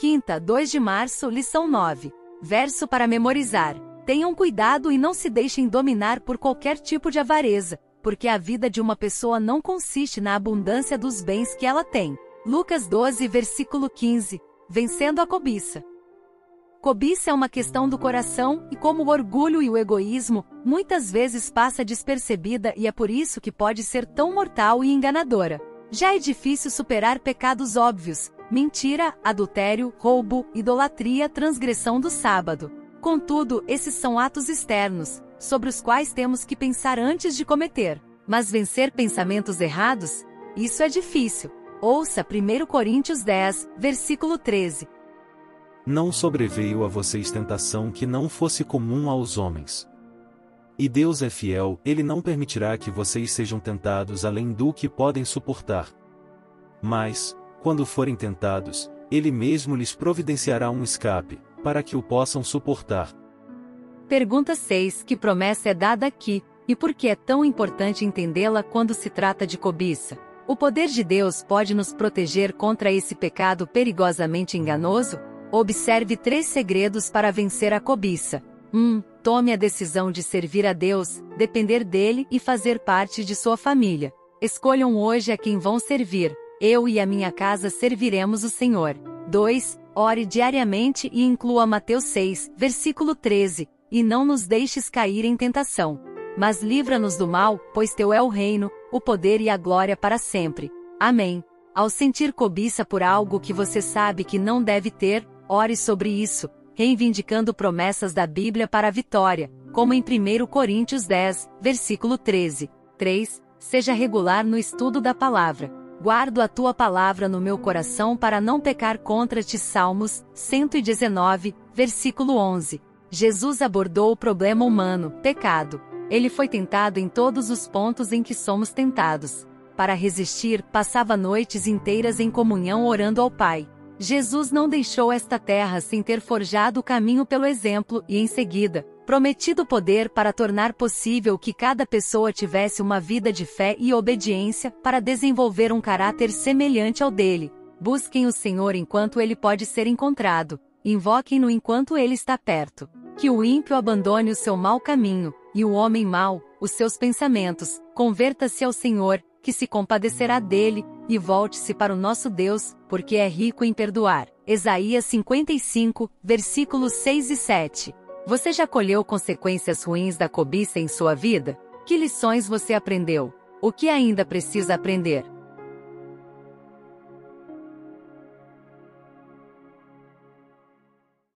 Quinta, 2 de março, lição 9. Verso para memorizar. Tenham cuidado e não se deixem dominar por qualquer tipo de avareza, porque a vida de uma pessoa não consiste na abundância dos bens que ela tem. Lucas 12, versículo 15. Vencendo a cobiça. Cobiça é uma questão do coração e, como o orgulho e o egoísmo, muitas vezes passa despercebida e é por isso que pode ser tão mortal e enganadora. Já é difícil superar pecados óbvios, mentira, adultério, roubo, idolatria, transgressão do sábado. Contudo, esses são atos externos, sobre os quais temos que pensar antes de cometer. Mas vencer pensamentos errados? Isso é difícil. Ouça 1 Coríntios 10, versículo 13. Não sobreveio a vocês tentação que não fosse comum aos homens. E Deus é fiel, Ele não permitirá que vocês sejam tentados além do que podem suportar. Mas, quando forem tentados, Ele mesmo lhes providenciará um escape, para que o possam suportar. Pergunta 6: Que promessa é dada aqui, e por que é tão importante entendê-la quando se trata de cobiça? O poder de Deus pode nos proteger contra esse pecado perigosamente enganoso? Observe três segredos para vencer a cobiça. 1. Um, tome a decisão de servir a Deus, depender dele e fazer parte de sua família. Escolham hoje a quem vão servir. Eu e a minha casa serviremos o Senhor. 2. Ore diariamente e inclua Mateus 6, versículo 13, e não nos deixes cair em tentação. Mas livra-nos do mal, pois teu é o reino, o poder e a glória para sempre. Amém. Ao sentir cobiça por algo que você sabe que não deve ter, ore sobre isso, reivindicando promessas da Bíblia para a vitória, como em 1 Coríntios 10, versículo 13. 3. Seja regular no estudo da palavra. Guardo a tua palavra no meu coração para não pecar contra ti. Salmos 119, versículo 11. Jesus abordou o problema humano, pecado. Ele foi tentado em todos os pontos em que somos tentados. Para resistir, passava noites inteiras em comunhão orando ao Pai. Jesus não deixou esta terra sem ter forjado o caminho pelo exemplo e, em seguida, prometido poder para tornar possível que cada pessoa tivesse uma vida de fé e obediência para desenvolver um caráter semelhante ao dele. Busquem o Senhor enquanto ele pode ser encontrado, invoquem-no enquanto ele está perto. Que o ímpio abandone o seu mau caminho, e o homem mau, os seus pensamentos, converta-se ao Senhor, que se compadecerá dele, e volte-se para o nosso Deus, porque é rico em perdoar. Isaías 55, versículos 6 e 7. Você já colheu consequências ruins da cobiça em sua vida? Que lições você aprendeu? O que ainda precisa aprender?